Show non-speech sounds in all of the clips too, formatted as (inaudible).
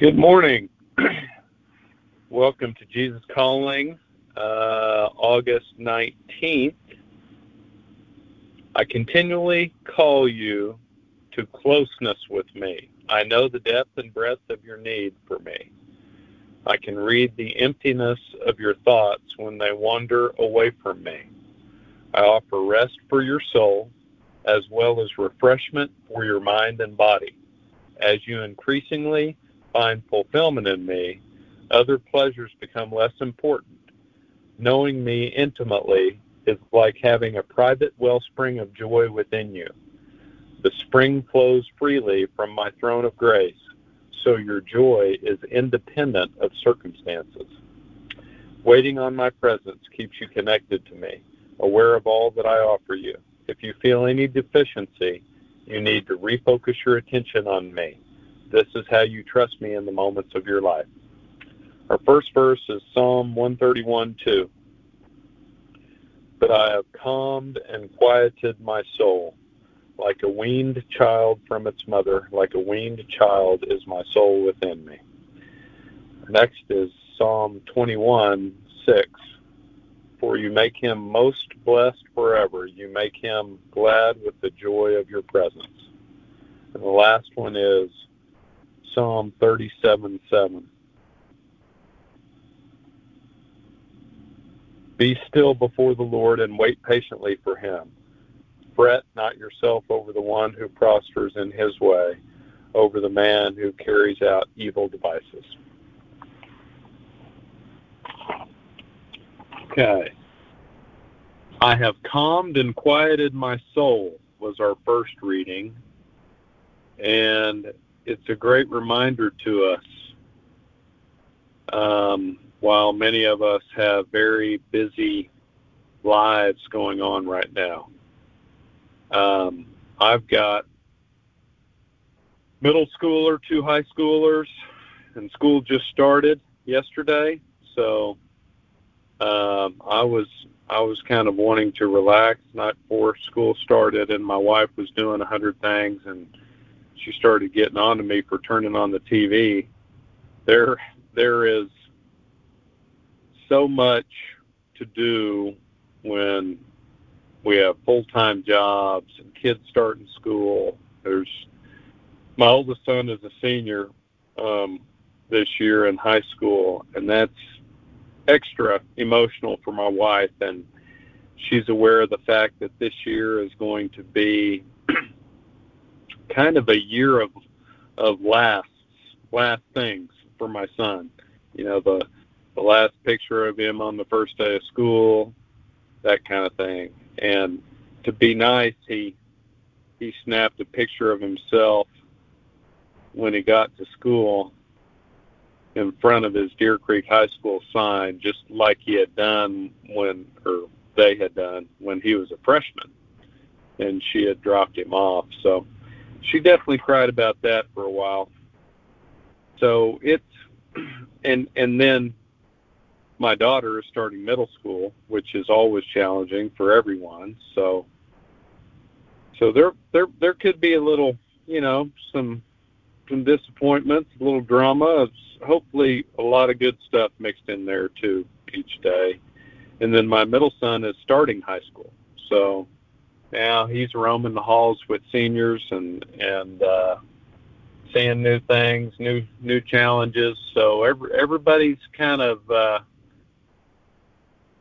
Good morning. (clears throat) Welcome to Jesus Calling, uh, August 19th. I continually call you to closeness with me. I know the depth and breadth of your need for me. I can read the emptiness of your thoughts when they wander away from me. I offer rest for your soul as well as refreshment for your mind and body. As you increasingly find fulfillment in me, other pleasures become less important. Knowing me intimately is like having a private wellspring of joy within you. The spring flows freely from my throne of grace, so your joy is independent of circumstances. Waiting on my presence keeps you connected to me, aware of all that I offer you. If you feel any deficiency, you need to refocus your attention on me. This is how you trust me in the moments of your life. Our first verse is Psalm 131 2. But I have calmed and quieted my soul. Like a weaned child from its mother, like a weaned child is my soul within me. Next is Psalm 21 6. For you make him most blessed forever. You make him glad with the joy of your presence. And the last one is Psalm 37 7. Be still before the Lord and wait patiently for him. Fret not yourself over the one who prospers in his way, over the man who carries out evil devices. Okay. I have calmed and quieted my soul was our first reading. And it's a great reminder to us um, while many of us have very busy lives going on right now. Um, I've got middle schooler, two high schoolers, and school just started yesterday. So um, I was I was kind of wanting to relax, not before school started, and my wife was doing a hundred things, and she started getting on to me for turning on the TV. There there is so much to do when we have full time jobs and kids starting school. There's my oldest son is a senior um, this year in high school, and that's extra emotional for my wife. And she's aware of the fact that this year is going to be (clears throat) kind of a year of of last last things for my son. You know, the the last picture of him on the first day of school, that kind of thing. And to be nice, he he snapped a picture of himself when he got to school in front of his Deer Creek High School sign, just like he had done when, or they had done when he was a freshman, and she had dropped him off. So she definitely cried about that for a while. So it's, (clears throat) and and then my daughter is starting middle school, which is always challenging for everyone. So, so there, there, there could be a little, you know, some, some disappointments, a little drama. hopefully, a lot of good stuff mixed in there too each day. And then my middle son is starting high school, so now he's roaming the halls with seniors and and uh, seeing new things, new new challenges. So every, everybody's kind of uh,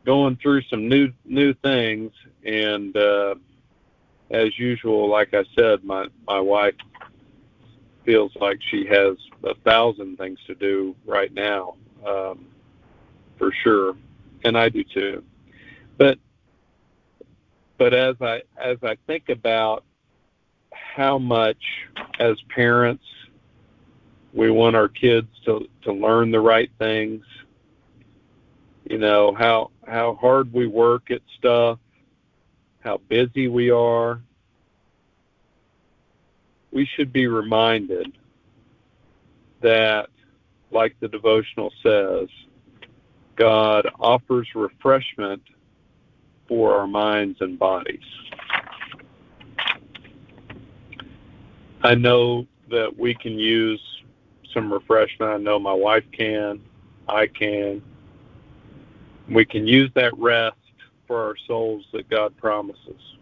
going through some new new things. And uh as usual like i said my my wife feels like she has a thousand things to do right now um for sure. And i do too. But but as i as i think about how much as parents we want our kids to to learn the right things you know how how hard we work at stuff how busy we are we should be reminded that like the devotional says god offers refreshment for our minds and bodies i know that we can use some refreshment. I know my wife can. I can. We can use that rest for our souls that God promises.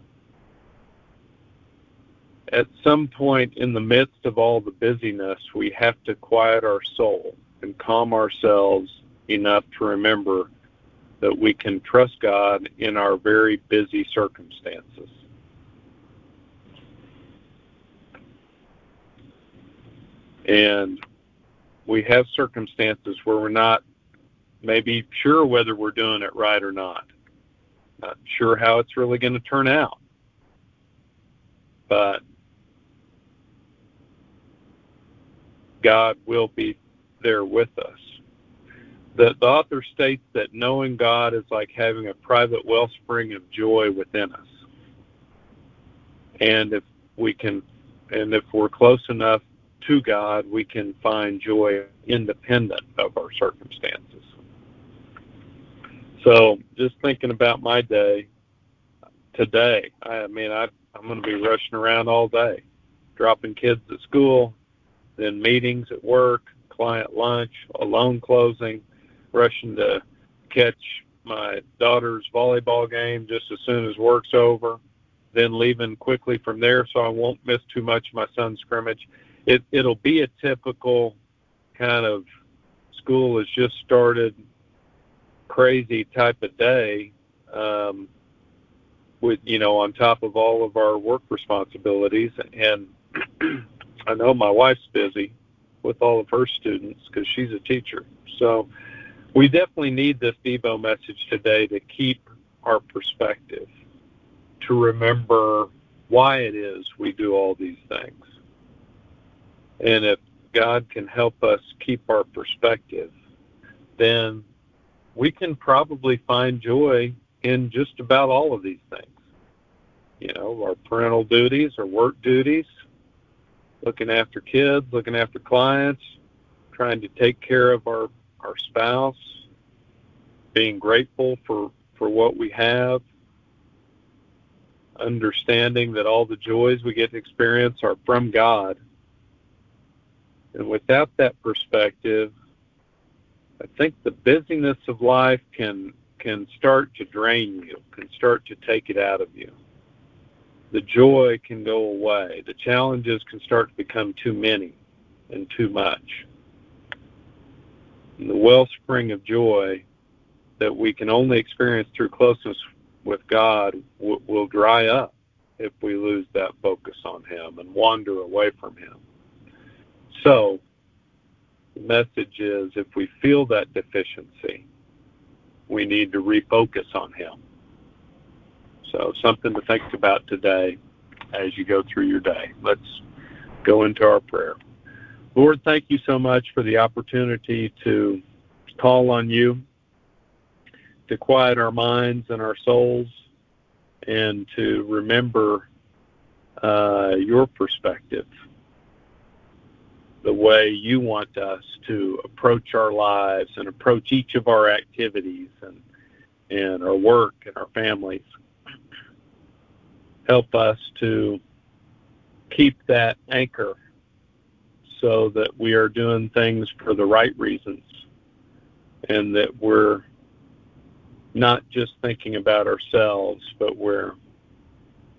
At some point in the midst of all the busyness, we have to quiet our soul and calm ourselves enough to remember that we can trust God in our very busy circumstances. And we have circumstances where we're not maybe sure whether we're doing it right or not, not sure how it's really going to turn out. But God will be there with us. The, the author states that knowing God is like having a private wellspring of joy within us. And if we can, and if we're close enough to God, we can find joy independent of our circumstances. So, just thinking about my day today, I mean, I, I'm going to be rushing around all day, dropping kids at school, then meetings at work, client lunch, a loan closing, rushing to catch my daughter's volleyball game just as soon as work's over, then leaving quickly from there so I won't miss too much of my son's scrimmage. It it'll be a typical kind of school has just started crazy type of day um, with you know on top of all of our work responsibilities. And (clears throat) I know my wife's busy with all of her students because she's a teacher. So we definitely need this Devo message today to keep our perspective to remember why it is we do all these things and if God can help us keep our perspective, then we can probably find joy in just about all of these things. You know, our parental duties, our work duties, looking after kids, looking after clients, trying to take care of our, our spouse, being grateful for, for what we have, understanding that all the joys we get to experience are from God and without that perspective, I think the busyness of life can can start to drain you, can start to take it out of you. The joy can go away. The challenges can start to become too many and too much. The wellspring of joy that we can only experience through closeness with God will, will dry up if we lose that focus on Him and wander away from Him. So, the message is if we feel that deficiency, we need to refocus on Him. So, something to think about today as you go through your day. Let's go into our prayer. Lord, thank you so much for the opportunity to call on you, to quiet our minds and our souls, and to remember uh, your perspective the way you want us to approach our lives and approach each of our activities and and our work and our families. Help us to keep that anchor so that we are doing things for the right reasons and that we're not just thinking about ourselves, but we're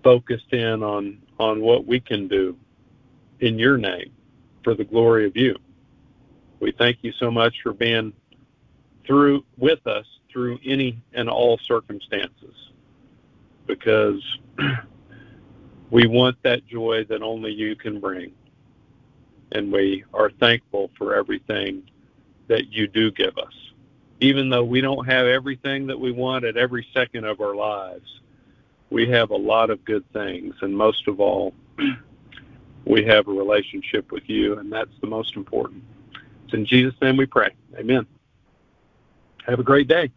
focused in on, on what we can do in your name for the glory of you. We thank you so much for being through with us through any and all circumstances because (clears throat) we want that joy that only you can bring. And we are thankful for everything that you do give us. Even though we don't have everything that we want at every second of our lives, we have a lot of good things. And most of all, (clears throat) we have a relationship with you, and that's the most important. It's in Jesus' name we pray. Amen. Have a great day.